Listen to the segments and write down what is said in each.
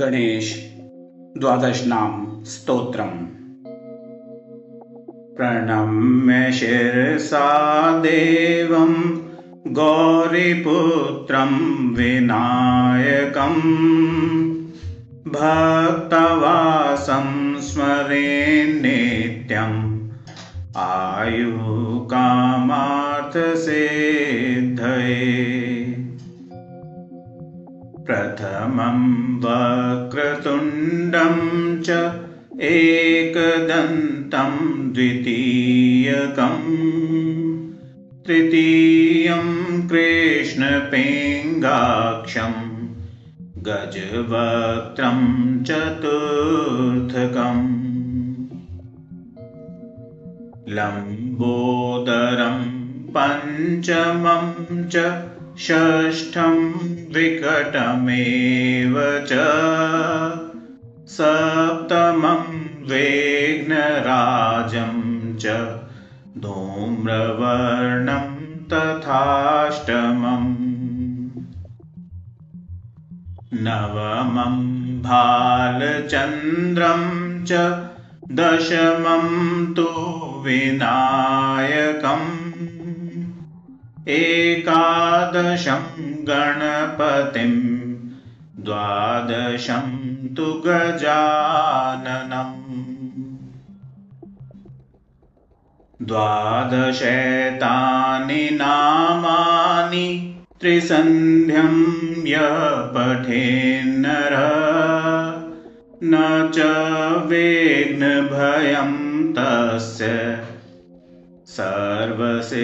गणेश द्वादशनाम स्तोत्रम्। प्रणम्य शिरसा देवं गौरीपुत्रं विनायकम्। भक्तवासं स्मरे नित्यम्। आयुकामार्थसिद्धये प्रथमं वक्रतुण्डं च एकदन्तं द्वितीयकम्। तृतीयं कृष्णपेङ्गाक्षं गजवक्त्रं चतुर्थकम्। लम्बोदरं पञ्चमं च षष्ठं विकटमेव च सप्तमं वेघ्नराजं च धूम्रवर्णं तथाष्टमम् नवमं भालचन्द्रं च दशमं तु विनायकम् एकादशं गणपतिं द्वादशं तु गजाननम् द्वादशैतानि नामानि त्रिसन्ध्यं यः पठेन्नर न च वेग्नभयं तस्य सर्वसिद्धिकरं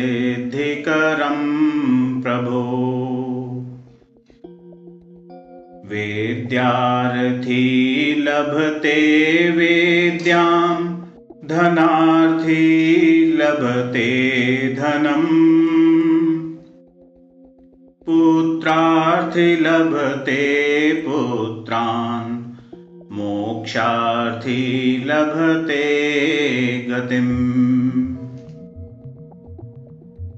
प्रभो। वेद्यार्थी लभते वेद्यां धनार्थी लभते धनम् पुत्रार्थी लभते पुत्रान् मोक्षार्थी लभते गतिम्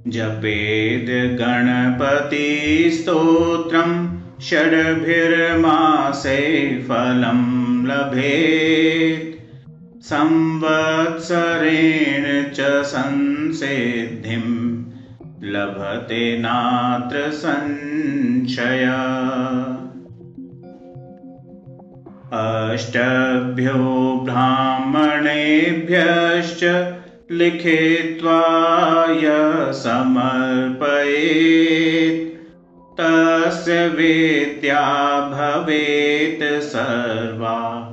जपेद् गणपतिस्तोत्रं षड्भिर्मासे फलं लभेत्। संवत्सरेण च संसिद्धिं लभते नात्र संशय। अष्टभ्यो ब्राह्मणेभ्यश्च लिखित्वा य समर्पयेत्। तस्य विद्या भवेत् सर्वा।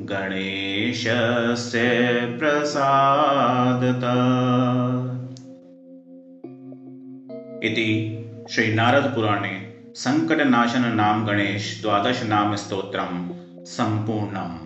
गणेशस्य प्रसादत। इति श्रीनारदपुराणे सङ्कटनाशन नाम गणेश द्वादश नाम स्तोत्रम् सम्पूर्णम्